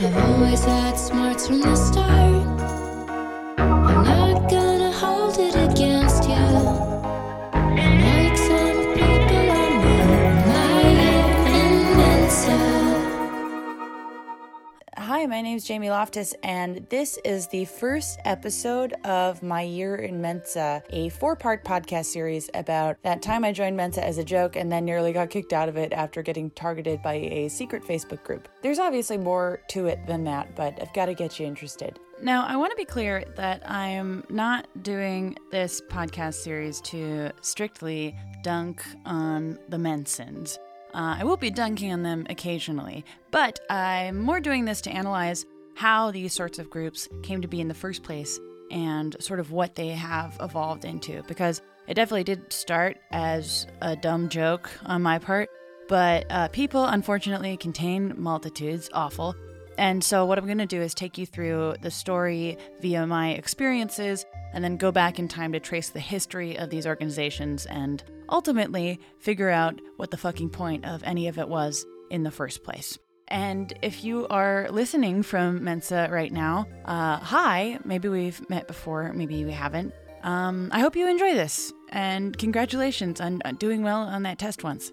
I've always had smarts from the start. Hi, my name is Jamie Loftus, and this is the first episode of My Year in Mensa, a four part podcast series about that time I joined Mensa as a joke and then nearly got kicked out of it after getting targeted by a secret Facebook group. There's obviously more to it than that, but I've got to get you interested. Now, I want to be clear that I am not doing this podcast series to strictly dunk on the Mensans. Uh, I will be dunking on them occasionally, but I'm more doing this to analyze how these sorts of groups came to be in the first place and sort of what they have evolved into. Because it definitely did start as a dumb joke on my part, but uh, people unfortunately contain multitudes, awful. And so, what I'm going to do is take you through the story via my experiences and then go back in time to trace the history of these organizations and ultimately figure out what the fucking point of any of it was in the first place. And if you are listening from Mensa right now, uh, hi, maybe we've met before, maybe we haven't. Um, I hope you enjoy this, and congratulations on doing well on that test once.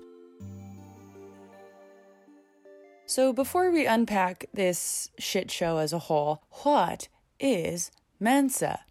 So, before we unpack this shit show as a whole, what is Mensa?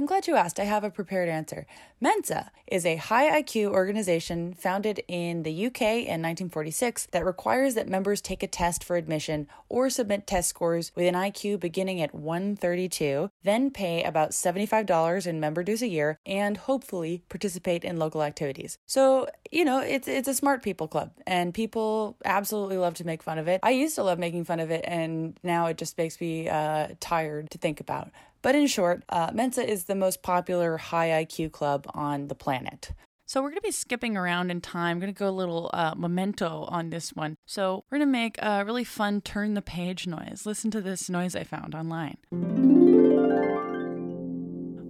I'm glad you asked. I have a prepared answer. Mensa is a high IQ organization founded in the UK in 1946 that requires that members take a test for admission or submit test scores with an IQ beginning at 132, then pay about $75 in member dues a year, and hopefully participate in local activities. So, you know, it's it's a smart people club, and people absolutely love to make fun of it. I used to love making fun of it, and now it just makes me uh, tired to think about. But in short, uh, Mensa is the most popular high IQ club on the planet. So we're going to be skipping around in time. I'm going to go a little uh, memento on this one. So we're going to make a really fun turn the page noise. Listen to this noise I found online.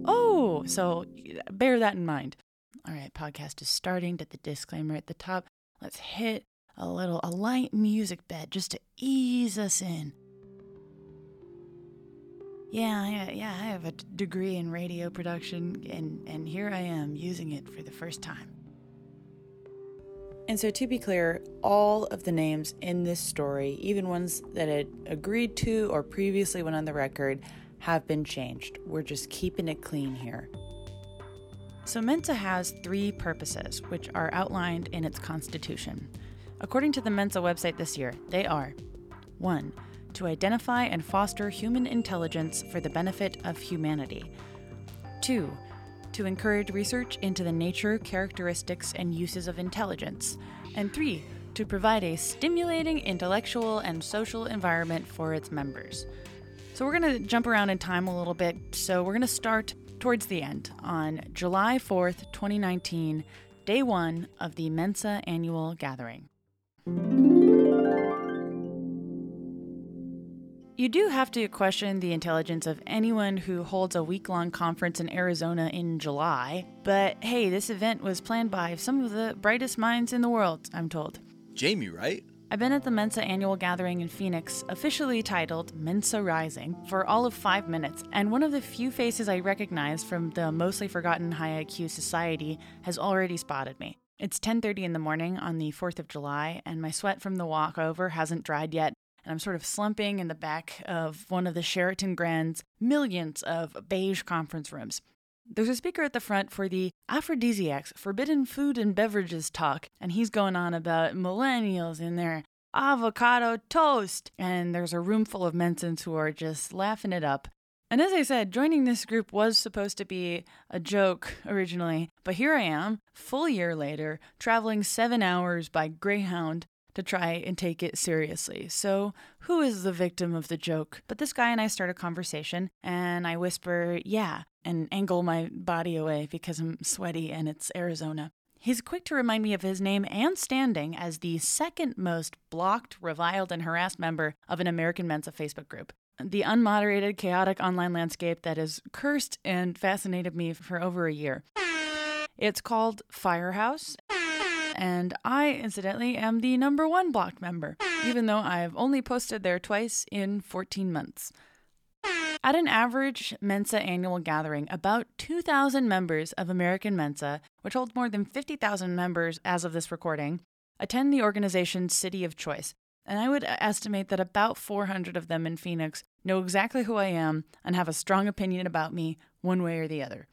Oh, so bear that in mind. All right, podcast is starting. Did the disclaimer at the top. Let's hit a little a light music bed just to ease us in. Yeah, yeah, yeah. I have a degree in radio production, and and here I am using it for the first time. And so, to be clear, all of the names in this story, even ones that had agreed to or previously went on the record, have been changed. We're just keeping it clean here. So, Mensa has three purposes, which are outlined in its constitution. According to the Mensa website this year, they are 1. To identify and foster human intelligence for the benefit of humanity. 2. To encourage research into the nature, characteristics, and uses of intelligence. And 3. To provide a stimulating intellectual and social environment for its members. So we're going to jump around in time a little bit. So we're going to start towards the end on July 4th, 2019, day one of the Mensa annual gathering. You do have to question the intelligence of anyone who holds a week long conference in Arizona in July, but hey, this event was planned by some of the brightest minds in the world, I'm told. Jamie, right? I've been at the Mensa annual gathering in Phoenix, officially titled Mensa Rising, for all of five minutes, and one of the few faces I recognize from the mostly forgotten high IQ society has already spotted me. It's 10:30 in the morning on the 4th of July, and my sweat from the walk over hasn't dried yet, and I'm sort of slumping in the back of one of the Sheraton Grand's millions of beige conference rooms. There's a speaker at the front for the Aphrodisiacs, Forbidden Food and Beverages talk, and he's going on about millennials in their avocado toast. And there's a room full of Mensans who are just laughing it up. And as I said, joining this group was supposed to be a joke originally, but here I am, full year later, traveling seven hours by Greyhound to try and take it seriously. So, who is the victim of the joke? But this guy and I start a conversation, and I whisper, yeah, and angle my body away because I'm sweaty and it's Arizona. He's quick to remind me of his name and standing as the second most blocked, reviled, and harassed member of an American Mensa Facebook group. The unmoderated, chaotic online landscape that has cursed and fascinated me for over a year. It's called Firehouse, And I, incidentally, am the number one blocked member, even though I've only posted there twice in 14 months. At an average Mensa annual gathering, about 2,000 members of American Mensa, which holds more than 50,000 members as of this recording, attend the organization's City of Choice. And I would estimate that about 400 of them in Phoenix know exactly who I am and have a strong opinion about me, one way or the other.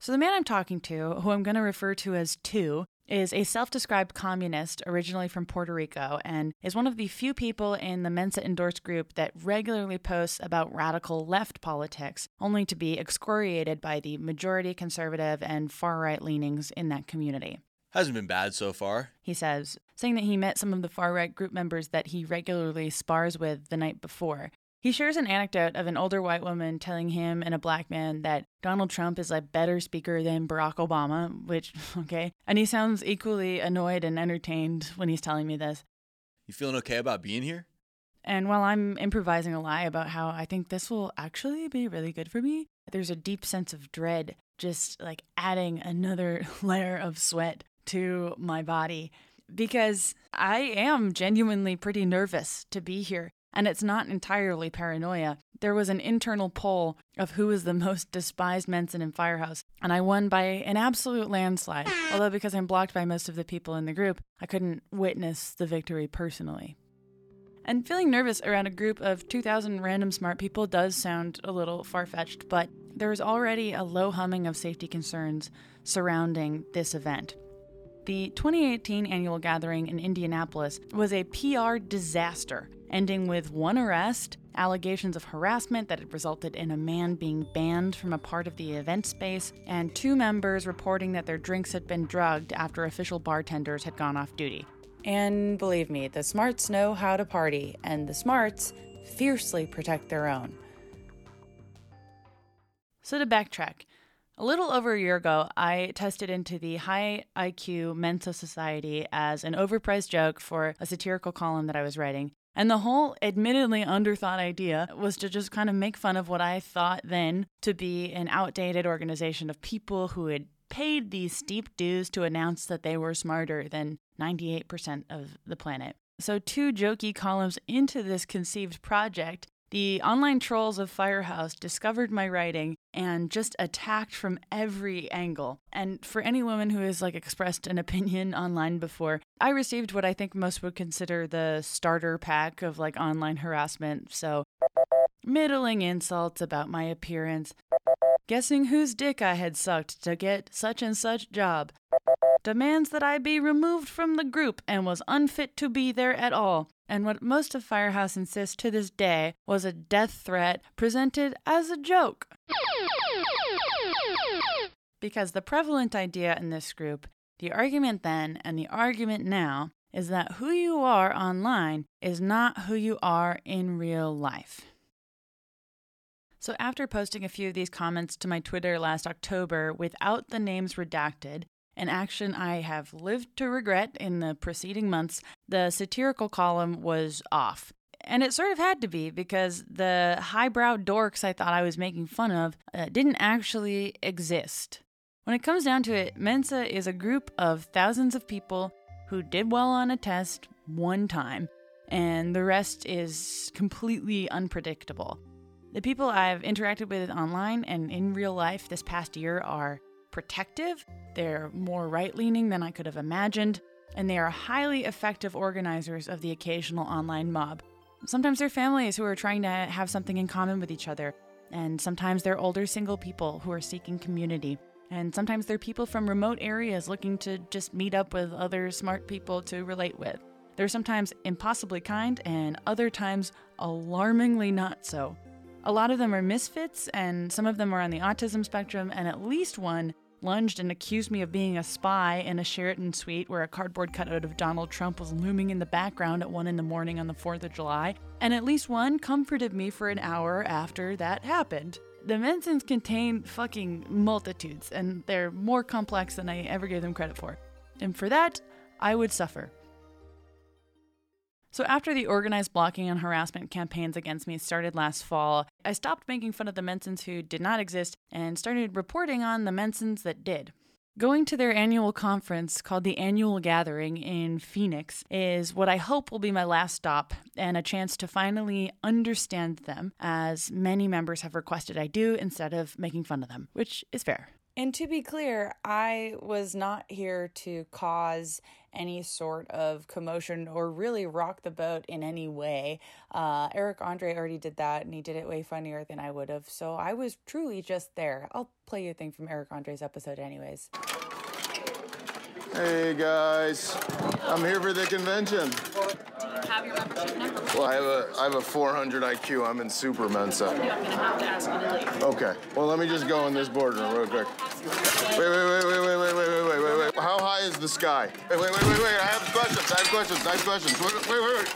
So, the man I'm talking to, who I'm going to refer to as Two, is a self described communist originally from Puerto Rico and is one of the few people in the Mensa endorsed group that regularly posts about radical left politics, only to be excoriated by the majority conservative and far right leanings in that community. Hasn't been bad so far. He says, saying that he met some of the far right group members that he regularly spars with the night before. He shares an anecdote of an older white woman telling him and a black man that Donald Trump is a better speaker than Barack Obama, which, okay. And he sounds equally annoyed and entertained when he's telling me this. You feeling okay about being here? And while I'm improvising a lie about how I think this will actually be really good for me, there's a deep sense of dread, just like adding another layer of sweat to my body because I am genuinely pretty nervous to be here. And it's not entirely paranoia. There was an internal poll of who is the most despised Mensa in Firehouse, and I won by an absolute landslide. Although, because I'm blocked by most of the people in the group, I couldn't witness the victory personally. And feeling nervous around a group of 2,000 random smart people does sound a little far fetched, but there is already a low humming of safety concerns surrounding this event. The 2018 annual gathering in Indianapolis was a PR disaster, ending with one arrest, allegations of harassment that had resulted in a man being banned from a part of the event space, and two members reporting that their drinks had been drugged after official bartenders had gone off duty. And believe me, the smarts know how to party, and the smarts fiercely protect their own. So to backtrack, a little over a year ago, I tested into the High IQ Mensa Society as an overpriced joke for a satirical column that I was writing. And the whole admittedly underthought idea was to just kind of make fun of what I thought then to be an outdated organization of people who had paid these steep dues to announce that they were smarter than 98% of the planet. So, two jokey columns into this conceived project, the online trolls of Firehouse discovered my writing and just attacked from every angle. And for any woman who has like expressed an opinion online before, I received what I think most would consider the starter pack of like online harassment. So, middling insults about my appearance, guessing whose dick I had sucked to get such and such job, demands that I be removed from the group and was unfit to be there at all, and what most of Firehouse insists to this day was a death threat presented as a joke. Because the prevalent idea in this group, the argument then and the argument now, is that who you are online is not who you are in real life. So, after posting a few of these comments to my Twitter last October without the names redacted, an action I have lived to regret in the preceding months, the satirical column was off. And it sort of had to be because the highbrow dorks I thought I was making fun of uh, didn't actually exist. When it comes down to it, Mensa is a group of thousands of people who did well on a test one time, and the rest is completely unpredictable. The people I've interacted with online and in real life this past year are protective, they're more right leaning than I could have imagined, and they are highly effective organizers of the occasional online mob. Sometimes they're families who are trying to have something in common with each other, and sometimes they're older single people who are seeking community. And sometimes they're people from remote areas looking to just meet up with other smart people to relate with. They're sometimes impossibly kind, and other times alarmingly not so. A lot of them are misfits, and some of them are on the autism spectrum, and at least one lunged and accused me of being a spy in a Sheraton suite where a cardboard cutout of Donald Trump was looming in the background at 1 in the morning on the 4th of July, and at least one comforted me for an hour after that happened. The Mensans contain fucking multitudes, and they're more complex than I ever gave them credit for. And for that, I would suffer. So, after the organized blocking and harassment campaigns against me started last fall, I stopped making fun of the Mensans who did not exist and started reporting on the Mensans that did. Going to their annual conference called the Annual Gathering in Phoenix is what I hope will be my last stop and a chance to finally understand them, as many members have requested I do instead of making fun of them, which is fair. And to be clear, I was not here to cause any sort of commotion or really rock the boat in any way. Uh, Eric Andre already did that and he did it way funnier than I would have. So I was truly just there. I'll play you a thing from Eric Andre's episode, anyways. Hey guys, I'm here for the convention. have your membership number. Well, I have a I have a 400 IQ. I'm in Super Mensa. I'm gonna have to ask you to leave. Okay. Well, let me just go in this boardroom real quick. Wait, wait, wait, wait, wait, wait, wait, wait, wait, wait, wait. How high is the sky? Wait, wait, wait, wait, wait. I have questions. I have questions. I have questions. Wait, wait, wait. wait.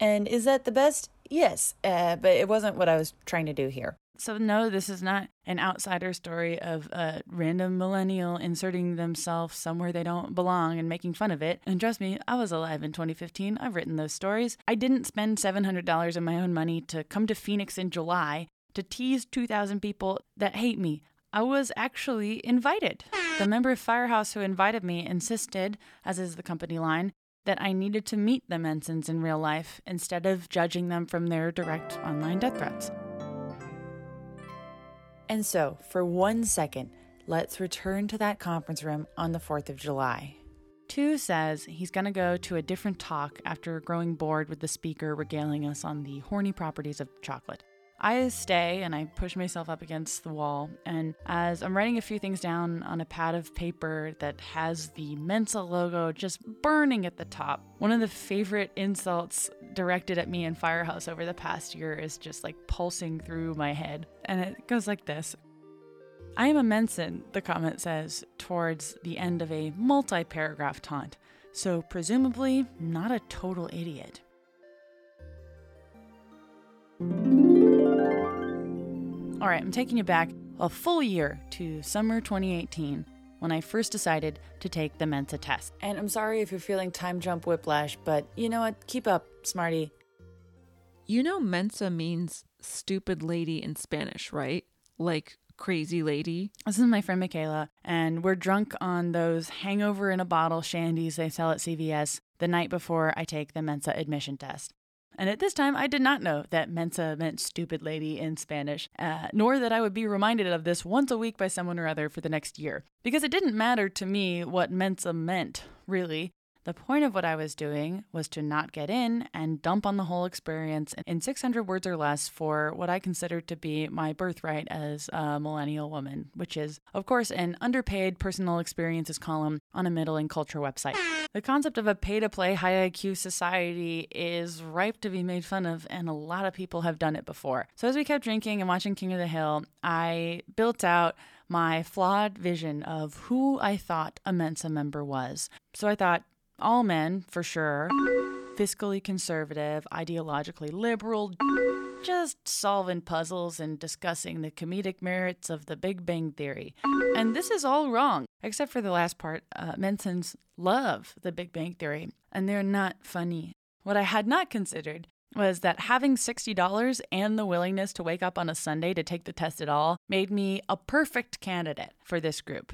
And is that the best? Yes, uh, but it wasn't what I was trying to do here. So, no, this is not an outsider story of a random millennial inserting themselves somewhere they don't belong and making fun of it. And trust me, I was alive in 2015. I've written those stories. I didn't spend $700 of my own money to come to Phoenix in July to tease 2,000 people that hate me. I was actually invited. The member of Firehouse who invited me insisted, as is the company line, that I needed to meet the Mensans in real life instead of judging them from their direct online death threats. And so, for one second, let's return to that conference room on the 4th of July. Two says he's going to go to a different talk after growing bored with the speaker regaling us on the horny properties of chocolate. I stay and I push myself up against the wall, and as I'm writing a few things down on a pad of paper that has the Mensa logo just burning at the top, one of the favorite insults directed at me in Firehouse over the past year is just like pulsing through my head. And it goes like this I am a Mensan, the comment says, towards the end of a multi paragraph taunt, so presumably not a total idiot. All right, I'm taking you back a full year to summer 2018 when I first decided to take the Mensa test. And I'm sorry if you're feeling time jump whiplash, but you know what? Keep up, smarty. You know, Mensa means stupid lady in Spanish, right? Like crazy lady. This is my friend Michaela, and we're drunk on those hangover in a bottle shandies they sell at CVS the night before I take the Mensa admission test. And at this time, I did not know that Mensa meant stupid lady in Spanish, uh, nor that I would be reminded of this once a week by someone or other for the next year. Because it didn't matter to me what Mensa meant, really. The point of what I was doing was to not get in and dump on the whole experience in 600 words or less for what I considered to be my birthright as a millennial woman, which is, of course, an underpaid personal experiences column on a middle and culture website. The concept of a pay to play high IQ society is ripe to be made fun of, and a lot of people have done it before. So, as we kept drinking and watching King of the Hill, I built out my flawed vision of who I thought a Mensa member was. So, I thought, all men, for sure, fiscally conservative, ideologically liberal, just solving puzzles and discussing the comedic merits of the Big Bang Theory. And this is all wrong, except for the last part. Uh, Mensans love the Big Bang Theory, and they're not funny. What I had not considered was that having $60 and the willingness to wake up on a Sunday to take the test at all made me a perfect candidate for this group.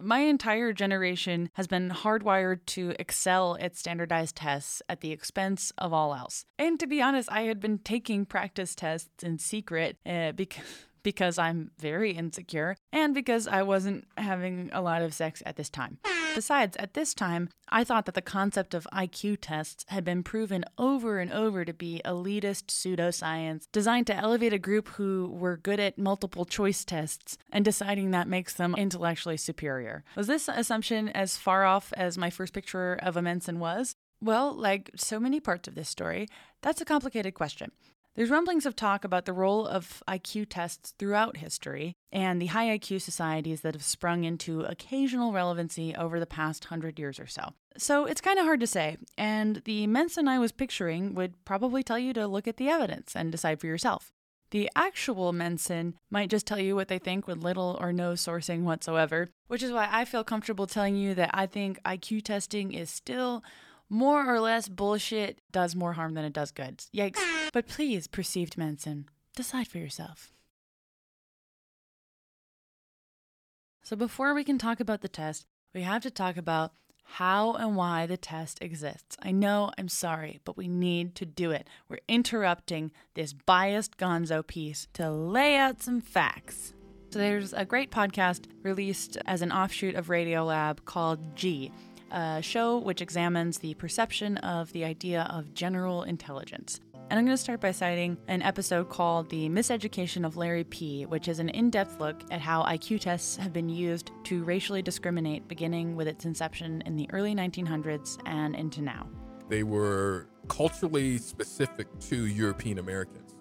My entire generation has been hardwired to excel at standardized tests at the expense of all else. And to be honest, I had been taking practice tests in secret uh, because. Because I'm very insecure and because I wasn't having a lot of sex at this time. Besides, at this time, I thought that the concept of IQ tests had been proven over and over to be elitist pseudoscience designed to elevate a group who were good at multiple choice tests and deciding that makes them intellectually superior. Was this assumption as far off as my first picture of a Mensan was? Well, like so many parts of this story, that's a complicated question. There's rumblings of talk about the role of IQ tests throughout history and the high IQ societies that have sprung into occasional relevancy over the past hundred years or so. So it's kind of hard to say, and the Mensan I was picturing would probably tell you to look at the evidence and decide for yourself. The actual Mensan might just tell you what they think with little or no sourcing whatsoever, which is why I feel comfortable telling you that I think IQ testing is still more or less bullshit does more harm than it does good. Yikes. But please, perceived Mensan, decide for yourself. So, before we can talk about the test, we have to talk about how and why the test exists. I know, I'm sorry, but we need to do it. We're interrupting this biased gonzo piece to lay out some facts. So, there's a great podcast released as an offshoot of Radiolab called G, a show which examines the perception of the idea of general intelligence. And I'm going to start by citing an episode called The Miseducation of Larry P., which is an in depth look at how IQ tests have been used to racially discriminate beginning with its inception in the early 1900s and into now. They were culturally specific to European Americans.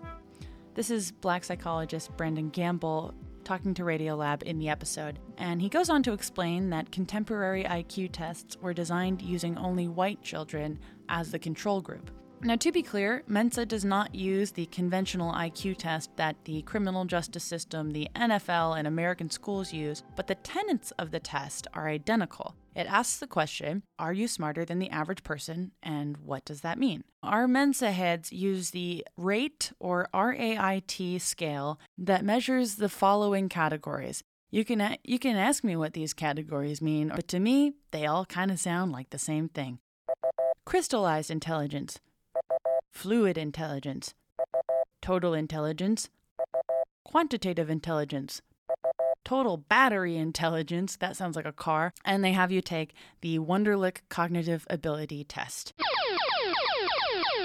This is black psychologist Brandon Gamble talking to Radiolab in the episode, and he goes on to explain that contemporary IQ tests were designed using only white children as the control group. Now, to be clear, Mensa does not use the conventional IQ test that the criminal justice system, the NFL, and American schools use, but the tenets of the test are identical. It asks the question Are you smarter than the average person? And what does that mean? Our Mensa heads use the RATE or RAIT scale that measures the following categories. You can, you can ask me what these categories mean, but to me, they all kind of sound like the same thing. Crystallized intelligence, fluid intelligence, total intelligence, quantitative intelligence, total battery intelligence, that sounds like a car, and they have you take the Wonderlic cognitive ability test.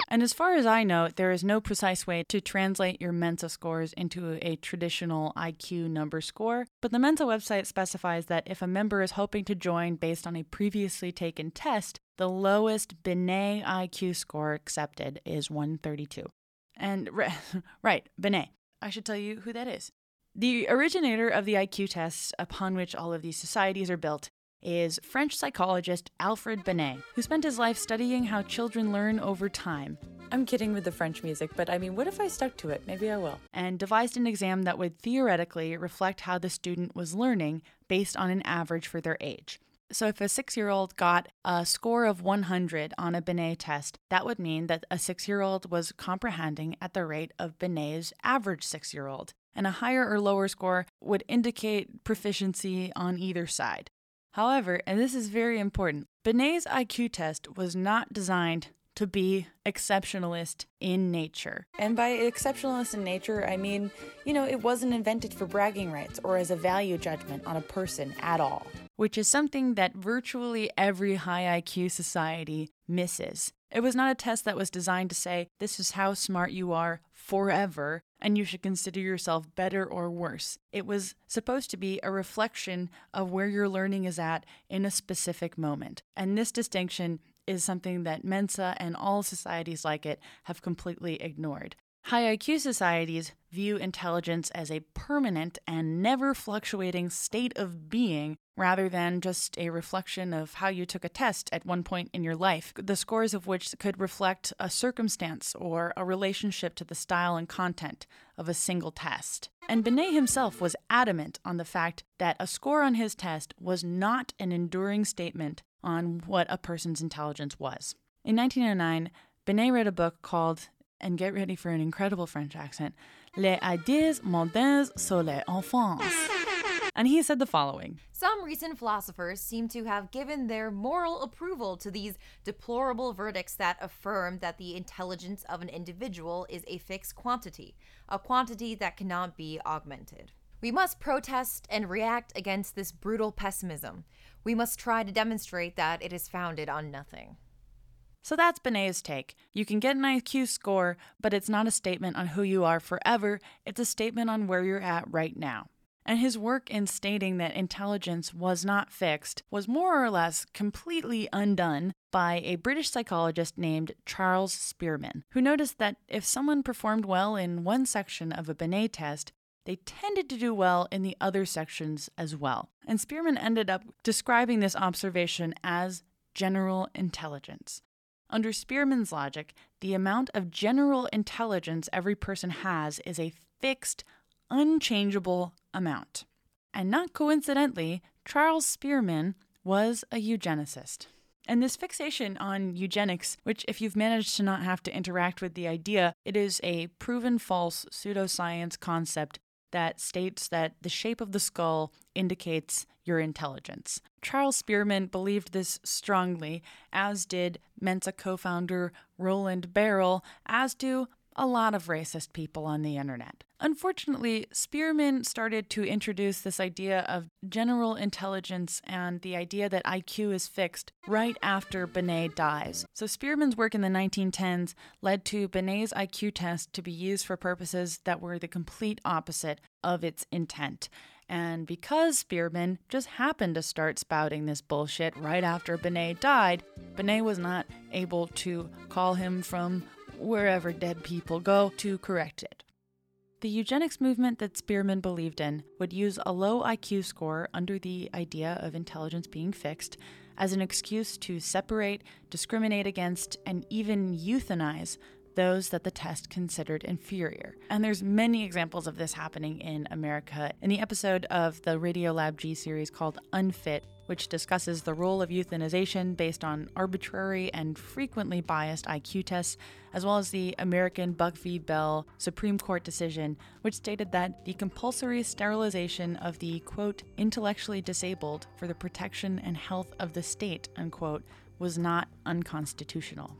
And as far as I know, there is no precise way to translate your Mensa scores into a traditional IQ number score, but the Mensa website specifies that if a member is hoping to join based on a previously taken test, the lowest Binet IQ score accepted is 132. And right, Binet. I should tell you who that is. The originator of the IQ tests upon which all of these societies are built is French psychologist Alfred Binet, who spent his life studying how children learn over time. I'm kidding with the French music, but I mean, what if I stuck to it? Maybe I will. And devised an exam that would theoretically reflect how the student was learning based on an average for their age. So, if a six year old got a score of 100 on a Binet test, that would mean that a six year old was comprehending at the rate of Binet's average six year old. And a higher or lower score would indicate proficiency on either side. However, and this is very important, Binet's IQ test was not designed to be exceptionalist in nature. And by exceptionalist in nature, I mean, you know, it wasn't invented for bragging rights or as a value judgment on a person at all, which is something that virtually every high IQ society misses. It was not a test that was designed to say, this is how smart you are forever, and you should consider yourself better or worse. It was supposed to be a reflection of where your learning is at in a specific moment. And this distinction is something that Mensa and all societies like it have completely ignored. High IQ societies view intelligence as a permanent and never fluctuating state of being rather than just a reflection of how you took a test at one point in your life, the scores of which could reflect a circumstance or a relationship to the style and content of a single test. And Binet himself was adamant on the fact that a score on his test was not an enduring statement on what a person's intelligence was. In 1909, Binet wrote a book called and get ready for an incredible French accent Les idées modernes sur les enfants. And he said the following Some recent philosophers seem to have given their moral approval to these deplorable verdicts that affirm that the intelligence of an individual is a fixed quantity, a quantity that cannot be augmented. We must protest and react against this brutal pessimism. We must try to demonstrate that it is founded on nothing. So that's Binet's take. You can get an IQ score, but it's not a statement on who you are forever, it's a statement on where you're at right now. And his work in stating that intelligence was not fixed was more or less completely undone by a British psychologist named Charles Spearman, who noticed that if someone performed well in one section of a Binet test, they tended to do well in the other sections as well. And Spearman ended up describing this observation as general intelligence. Under Spearman's logic, the amount of general intelligence every person has is a fixed, unchangeable amount. And not coincidentally, Charles Spearman was a eugenicist. And this fixation on eugenics, which, if you've managed to not have to interact with the idea, it is a proven false pseudoscience concept that states that the shape of the skull indicates your intelligence. Charles Spearman believed this strongly, as did Mensa co founder Roland Berrill, as do a lot of racist people on the internet. Unfortunately, Spearman started to introduce this idea of general intelligence and the idea that IQ is fixed right after Binet dies. So, Spearman's work in the 1910s led to Binet's IQ test to be used for purposes that were the complete opposite of its intent. And because Spearman just happened to start spouting this bullshit right after Binet died, Binet was not able to call him from wherever dead people go to correct it. The eugenics movement that Spearman believed in would use a low IQ score under the idea of intelligence being fixed as an excuse to separate, discriminate against, and even euthanize those that the test considered inferior. And there's many examples of this happening in America. In the episode of the Radiolab G series called Unfit, which discusses the role of euthanization based on arbitrary and frequently biased IQ tests, as well as the American Buck v. Bell Supreme Court decision, which stated that the compulsory sterilization of the, quote, intellectually disabled for the protection and health of the state, unquote, was not unconstitutional.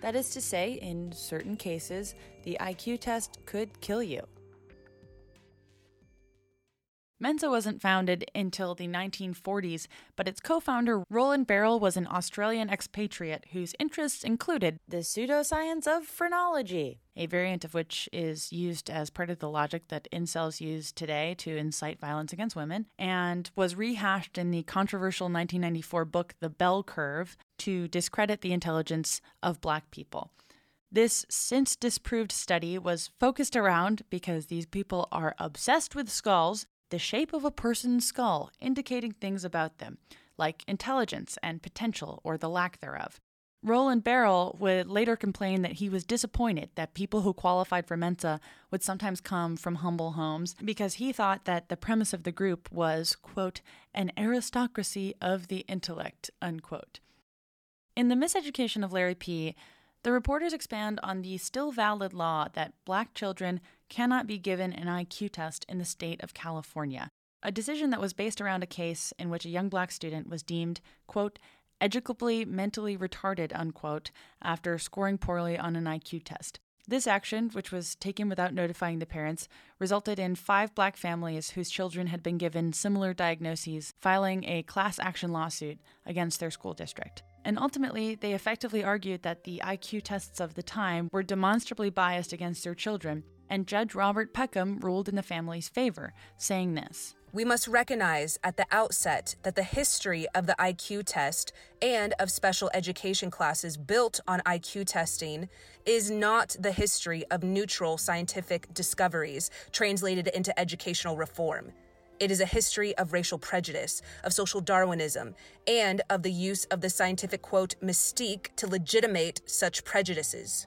That is to say, in certain cases, the IQ test could kill you. Mensa wasn't founded until the 1940s, but its co founder, Roland Berrill, was an Australian expatriate whose interests included the pseudoscience of phrenology, a variant of which is used as part of the logic that incels use today to incite violence against women, and was rehashed in the controversial 1994 book The Bell Curve to discredit the intelligence of black people. This since disproved study was focused around because these people are obsessed with skulls the shape of a person's skull, indicating things about them, like intelligence and potential or the lack thereof. Roland Berrill would later complain that he was disappointed that people who qualified for Mensa would sometimes come from humble homes because he thought that the premise of the group was, quote, an aristocracy of the intellect, unquote. In The Miseducation of Larry P., the reporters expand on the still valid law that black children cannot be given an IQ test in the state of California, a decision that was based around a case in which a young black student was deemed, quote, educably mentally retarded, unquote, after scoring poorly on an IQ test. This action, which was taken without notifying the parents, resulted in five black families whose children had been given similar diagnoses filing a class action lawsuit against their school district. And ultimately, they effectively argued that the IQ tests of the time were demonstrably biased against their children, and Judge Robert Peckham ruled in the family's favor, saying this. We must recognize at the outset that the history of the IQ test and of special education classes built on IQ testing is not the history of neutral scientific discoveries translated into educational reform. It is a history of racial prejudice, of social Darwinism, and of the use of the scientific quote mystique to legitimate such prejudices.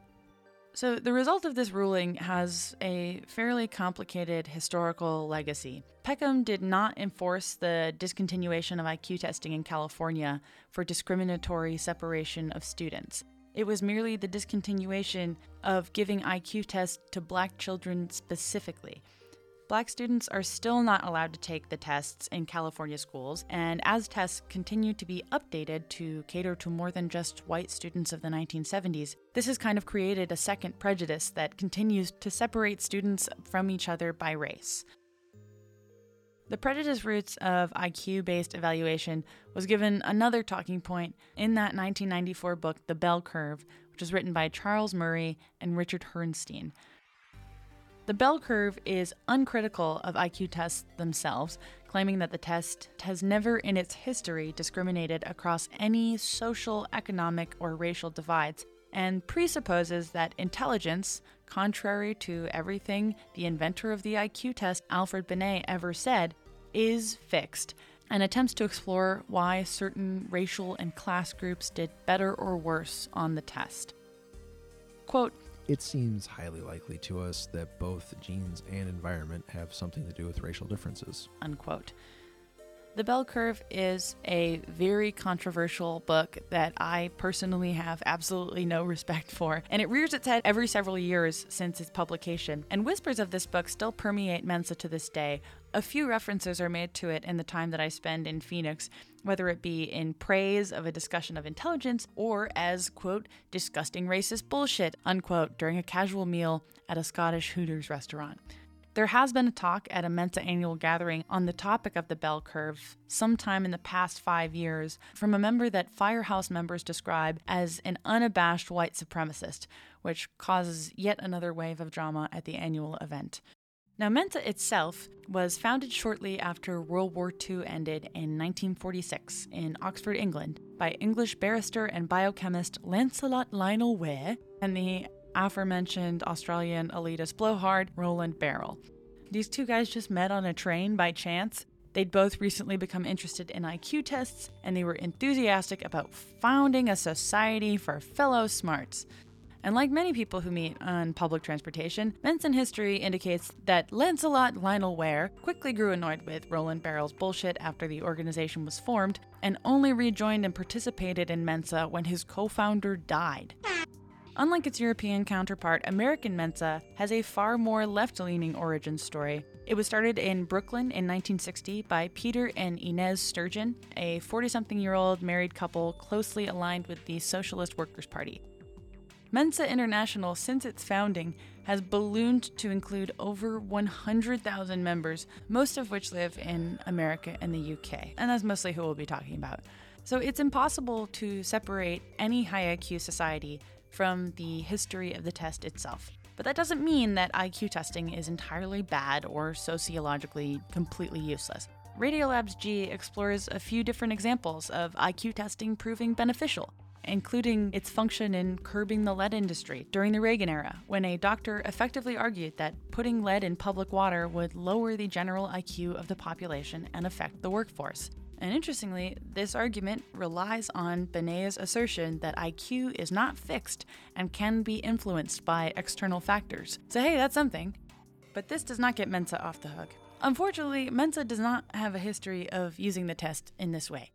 So, the result of this ruling has a fairly complicated historical legacy. Peckham did not enforce the discontinuation of IQ testing in California for discriminatory separation of students. It was merely the discontinuation of giving IQ tests to black children specifically. Black students are still not allowed to take the tests in California schools, and as tests continue to be updated to cater to more than just white students of the 1970s, this has kind of created a second prejudice that continues to separate students from each other by race. The prejudice roots of IQ based evaluation was given another talking point in that 1994 book, The Bell Curve, which was written by Charles Murray and Richard Herrnstein. The bell curve is uncritical of IQ tests themselves, claiming that the test has never in its history discriminated across any social, economic, or racial divides, and presupposes that intelligence, contrary to everything the inventor of the IQ test, Alfred Binet, ever said, is fixed, and attempts to explore why certain racial and class groups did better or worse on the test. Quote, it seems highly likely to us that both genes and environment have something to do with racial differences. Unquote. The Bell Curve is a very controversial book that I personally have absolutely no respect for, and it rears its head every several years since its publication. And whispers of this book still permeate Mensa to this day. A few references are made to it in the time that I spend in Phoenix, whether it be in praise of a discussion of intelligence or as, quote, disgusting racist bullshit, unquote, during a casual meal at a Scottish Hooters restaurant. There has been a talk at a Mensa annual gathering on the topic of the bell curve sometime in the past five years from a member that Firehouse members describe as an unabashed white supremacist, which causes yet another wave of drama at the annual event. Now, Mensa itself was founded shortly after World War II ended in 1946 in Oxford, England, by English barrister and biochemist Lancelot Lionel Ware and the aforementioned Australian elitist blowhard Roland Berrill. These two guys just met on a train by chance. They'd both recently become interested in IQ tests, and they were enthusiastic about founding a society for fellow smarts. And like many people who meet on public transportation, Mensa history indicates that Lancelot Lionel Ware quickly grew annoyed with Roland Berrill's bullshit after the organization was formed, and only rejoined and participated in Mensa when his co founder died. Unlike its European counterpart, American Mensa has a far more left leaning origin story. It was started in Brooklyn in 1960 by Peter and Inez Sturgeon, a 40 something year old married couple closely aligned with the Socialist Workers' Party. Mensa International, since its founding, has ballooned to include over 100,000 members, most of which live in America and the UK. And that's mostly who we'll be talking about. So it's impossible to separate any high IQ society from the history of the test itself. But that doesn't mean that IQ testing is entirely bad or sociologically completely useless. Radiolabs G explores a few different examples of IQ testing proving beneficial, including its function in curbing the lead industry during the Reagan era, when a doctor effectively argued that putting lead in public water would lower the general IQ of the population and affect the workforce. And interestingly, this argument relies on Binet's assertion that IQ is not fixed and can be influenced by external factors. So, hey, that's something. But this does not get Mensa off the hook. Unfortunately, Mensa does not have a history of using the test in this way.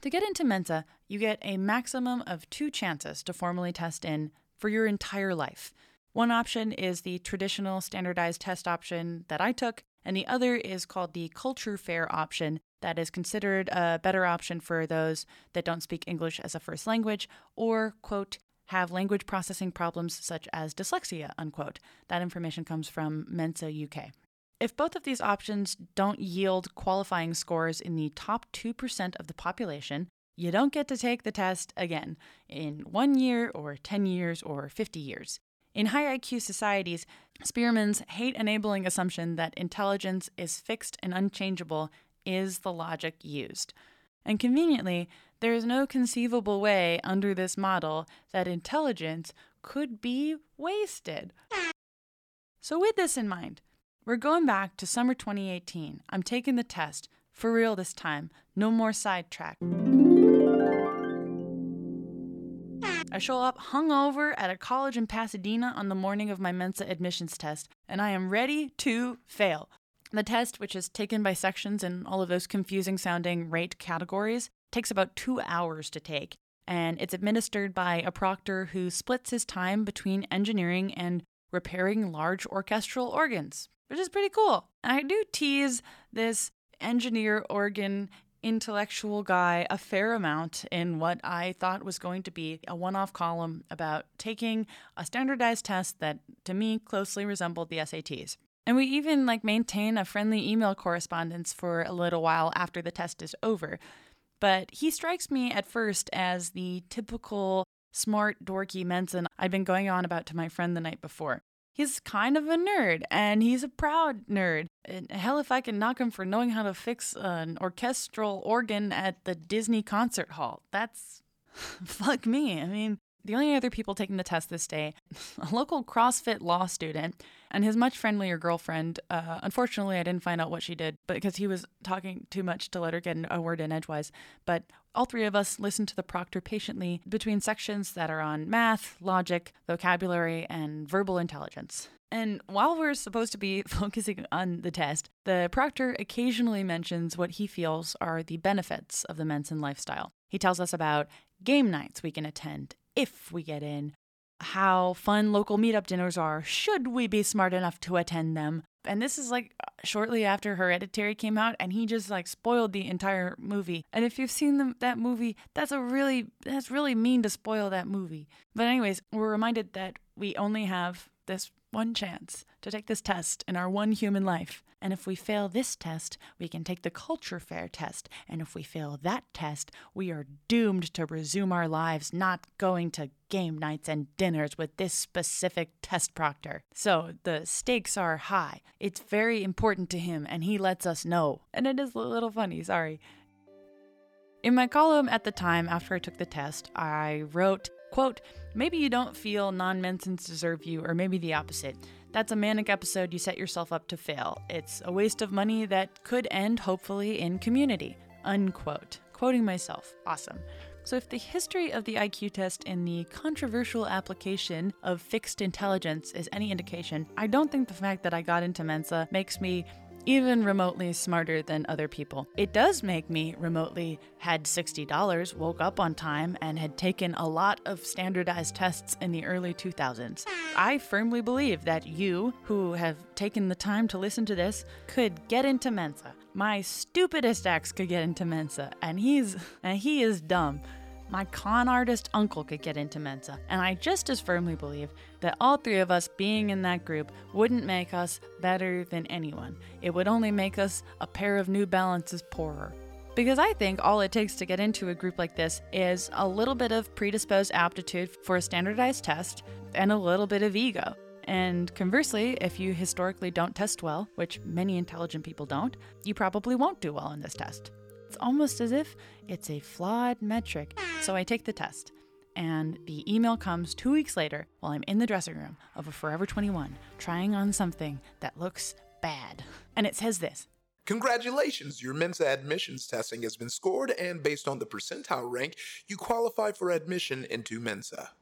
To get into Mensa, you get a maximum of two chances to formally test in for your entire life. One option is the traditional standardized test option that I took, and the other is called the culture fair option that is considered a better option for those that don't speak English as a first language or, quote, have language processing problems such as dyslexia, unquote. That information comes from Mensa UK. If both of these options don't yield qualifying scores in the top 2% of the population, you don't get to take the test again in one year or 10 years or 50 years. In high IQ societies, Spearman's hate enabling assumption that intelligence is fixed and unchangeable is the logic used. And conveniently, there is no conceivable way under this model that intelligence could be wasted. So, with this in mind, we're going back to summer 2018. I'm taking the test, for real this time, no more sidetrack. I show up hungover at a college in Pasadena on the morning of my Mensa admissions test, and I am ready to fail. The test, which is taken by sections in all of those confusing sounding rate categories, takes about two hours to take, and it's administered by a proctor who splits his time between engineering and repairing large orchestral organs, which is pretty cool. I do tease this engineer organ intellectual guy a fair amount in what I thought was going to be a one off column about taking a standardized test that to me closely resembled the SATs. And we even like maintain a friendly email correspondence for a little while after the test is over. But he strikes me at first as the typical smart, dorky Mensa I'd been going on about to my friend the night before. He's kind of a nerd, and he's a proud nerd. And hell, if I can knock him for knowing how to fix an orchestral organ at the Disney concert hall, that's fuck me. I mean, the only other people taking the test this day, a local CrossFit law student and his much friendlier girlfriend. Uh, unfortunately, I didn't find out what she did because he was talking too much to let her get a word in edgewise. But All three of us listen to the proctor patiently between sections that are on math, logic, vocabulary, and verbal intelligence. And while we're supposed to be focusing on the test, the proctor occasionally mentions what he feels are the benefits of the Mensa lifestyle. He tells us about game nights we can attend if we get in, how fun local meetup dinners are should we be smart enough to attend them. And this is like shortly after Hereditary came out, and he just like spoiled the entire movie. And if you've seen them, that movie, that's a really that's really mean to spoil that movie. But anyways, we're reminded that we only have this one chance to take this test in our one human life. And if we fail this test, we can take the culture fair test. And if we fail that test, we are doomed to resume our lives not going to game nights and dinners with this specific test proctor. So the stakes are high. It's very important to him, and he lets us know. And it is a little funny, sorry. In my column at the time after I took the test, I wrote, quote, maybe you don't feel non-Mensans deserve you, or maybe the opposite. That's a manic episode you set yourself up to fail. It's a waste of money that could end, hopefully, in community. Unquote. Quoting myself. Awesome. So, if the history of the IQ test and the controversial application of fixed intelligence is any indication, I don't think the fact that I got into Mensa makes me even remotely smarter than other people. It does make me remotely had $60, woke up on time, and had taken a lot of standardized tests in the early 2000s. I firmly believe that you, who have taken the time to listen to this, could get into Mensa. My stupidest ex could get into Mensa, and he's and he is dumb. My con artist uncle could get into Mensa, and I just as firmly believe that all three of us being in that group wouldn't make us better than anyone. It would only make us a pair of New Balances poorer. Because I think all it takes to get into a group like this is a little bit of predisposed aptitude for a standardized test and a little bit of ego. And conversely, if you historically don't test well, which many intelligent people don't, you probably won't do well in this test. It's almost as if it's a flawed metric. So I take the test, and the email comes two weeks later while I'm in the dressing room of a Forever 21 trying on something that looks bad. And it says this Congratulations, your Mensa admissions testing has been scored, and based on the percentile rank, you qualify for admission into Mensa.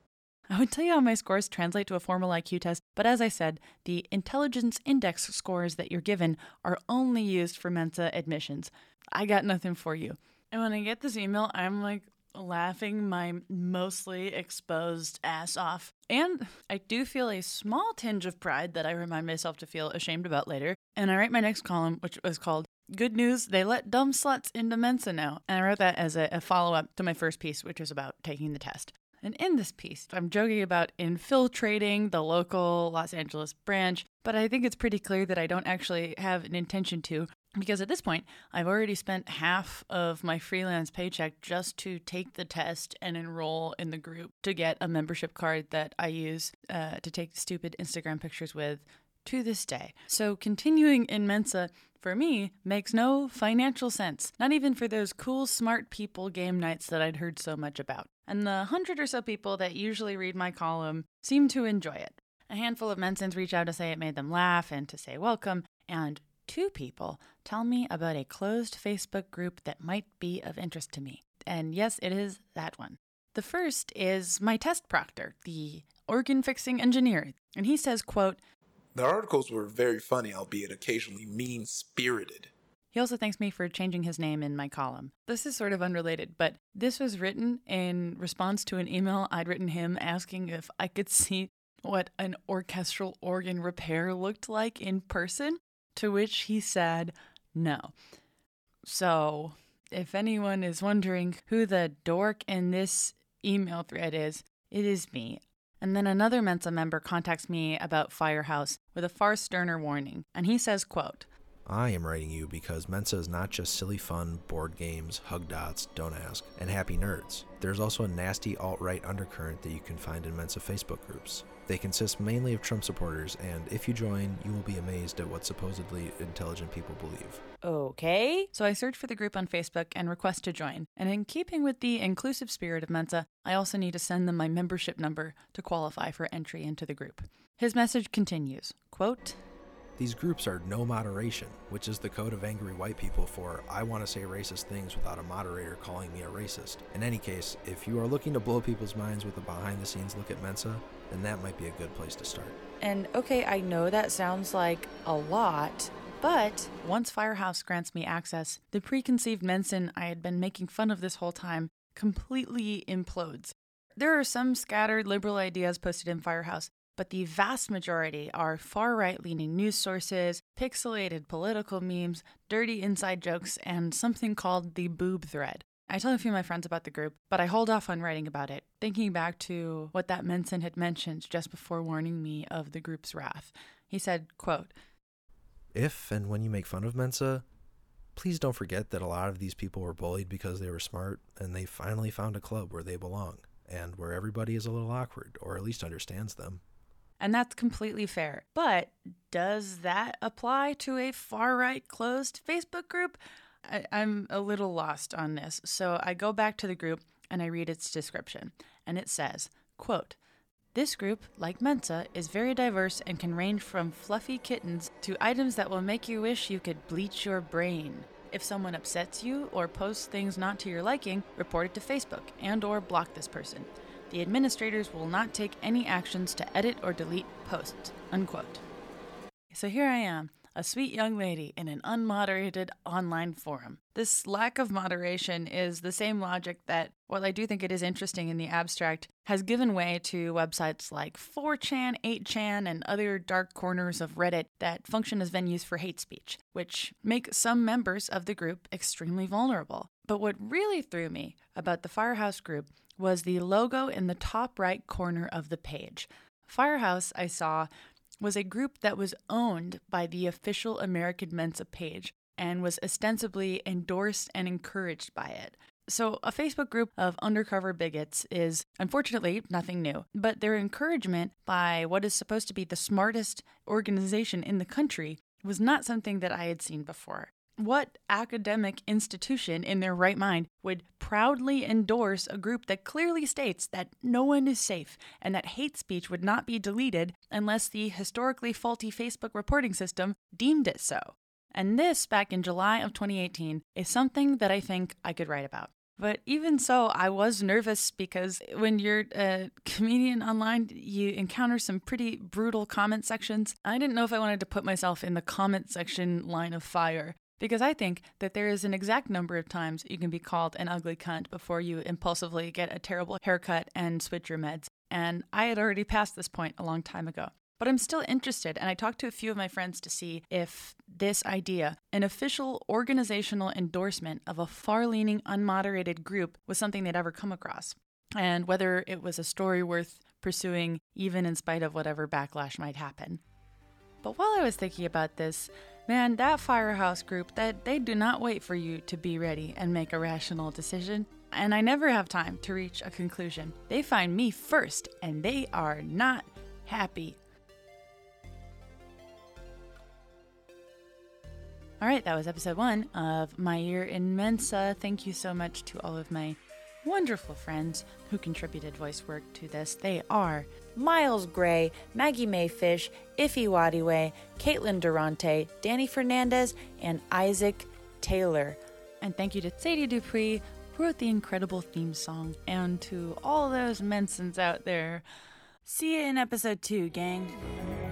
I would tell you how my scores translate to a formal IQ test, but as I said, the intelligence index scores that you're given are only used for Mensa admissions. I got nothing for you. And when I get this email, I'm like laughing my mostly exposed ass off. And I do feel a small tinge of pride that I remind myself to feel ashamed about later. And I write my next column, which was called Good News, They Let Dumb Sluts into Mensa Now. And I wrote that as a, a follow up to my first piece, which was about taking the test. And in this piece, I'm joking about infiltrating the local Los Angeles branch, but I think it's pretty clear that I don't actually have an intention to, because at this point, I've already spent half of my freelance paycheck just to take the test and enroll in the group to get a membership card that I use uh, to take stupid Instagram pictures with to this day. So continuing in Mensa for me makes no financial sense, not even for those cool, smart people game nights that I'd heard so much about. And the hundred or so people that usually read my column seem to enjoy it. A handful of Mensans reach out to say it made them laugh and to say welcome, and two people tell me about a closed Facebook group that might be of interest to me. And yes, it is that one. The first is my test proctor, the organ fixing engineer, and he says, quote, The articles were very funny, albeit occasionally mean spirited. He also thanks me for changing his name in my column. This is sort of unrelated, but this was written in response to an email I'd written him asking if I could see what an orchestral organ repair looked like in person, to which he said no. So, if anyone is wondering who the dork in this email thread is, it is me. And then another Mensa member contacts me about Firehouse with a far sterner warning, and he says, quote, I am writing you because Mensa is not just silly fun, board games, hug dots, don't ask, and happy nerds. There's also a nasty alt right undercurrent that you can find in Mensa Facebook groups. They consist mainly of Trump supporters, and if you join, you will be amazed at what supposedly intelligent people believe. Okay. So I search for the group on Facebook and request to join. And in keeping with the inclusive spirit of Mensa, I also need to send them my membership number to qualify for entry into the group. His message continues quote, These groups are no moderation, which is the code of angry white people for I want to say racist things without a moderator calling me a racist. In any case, if you are looking to blow people's minds with a behind the scenes look at Mensa, then that might be a good place to start. And okay, I know that sounds like a lot, but once Firehouse grants me access, the preconceived Mensa I had been making fun of this whole time completely implodes. There are some scattered liberal ideas posted in Firehouse, but the vast majority are far right leaning news sources, pixelated political memes, dirty inside jokes, and something called the boob thread. I tell a few of my friends about the group, but I hold off on writing about it, thinking back to what that Mensa had mentioned just before warning me of the group's wrath. He said, quote, If and when you make fun of Mensa, please don't forget that a lot of these people were bullied because they were smart and they finally found a club where they belong and where everybody is a little awkward or at least understands them. And that's completely fair. But does that apply to a far right closed Facebook group? I, am a little lost on this. So I go back to the group and I read its description. And it says, quote, this group, like Mensa, is very diverse and can range from fluffy kittens to items that will make you wish you could bleach your brain. If someone upsets you or posts things not to your liking, report it to Facebook and or block this person. The administrators will not take any actions to edit or delete posts. Unquote. So here I am, a sweet young lady in an unmoderated online forum. This lack of moderation is the same logic that, while I do think it is interesting in the abstract, has given way to websites like 4chan, 8chan, and other dark corners of Reddit that function as venues for hate speech, which make some members of the group extremely vulnerable. But what really threw me about the Firehouse group was the logo in the top right corner of the page. Firehouse, I saw, was a group that was owned by the official American Mensa page and was ostensibly endorsed and encouraged by it. So, a Facebook group of undercover bigots is unfortunately nothing new, but their encouragement by what is supposed to be the smartest organization in the country was not something that I had seen before. What academic institution in their right mind would proudly endorse a group that clearly states that no one is safe and that hate speech would not be deleted unless the historically faulty Facebook reporting system deemed it so? And this, back in July of 2018, is something that I think I could write about. But even so, I was nervous because when you're a comedian online, you encounter some pretty brutal comment sections. I didn't know if I wanted to put myself in the comment section line of fire. Because I think that there is an exact number of times you can be called an ugly cunt before you impulsively get a terrible haircut and switch your meds. And I had already passed this point a long time ago. But I'm still interested, and I talked to a few of my friends to see if this idea, an official organizational endorsement of a far leaning, unmoderated group, was something they'd ever come across, and whether it was a story worth pursuing, even in spite of whatever backlash might happen. But while I was thinking about this, Man, that firehouse group, that they do not wait for you to be ready and make a rational decision. And I never have time to reach a conclusion. They find me first, and they are not happy. All right, that was episode one of My Year in Mensa. Thank you so much to all of my wonderful friends who contributed voice work to this. They are Miles Gray, Maggie Mayfish, Ify Nwadiwe, Caitlin Durante, Danny Fernandez, and Isaac Taylor. And thank you to Sadie Dupuis, who wrote the incredible theme song, and to all those Mensans out there. See you in episode two, gang.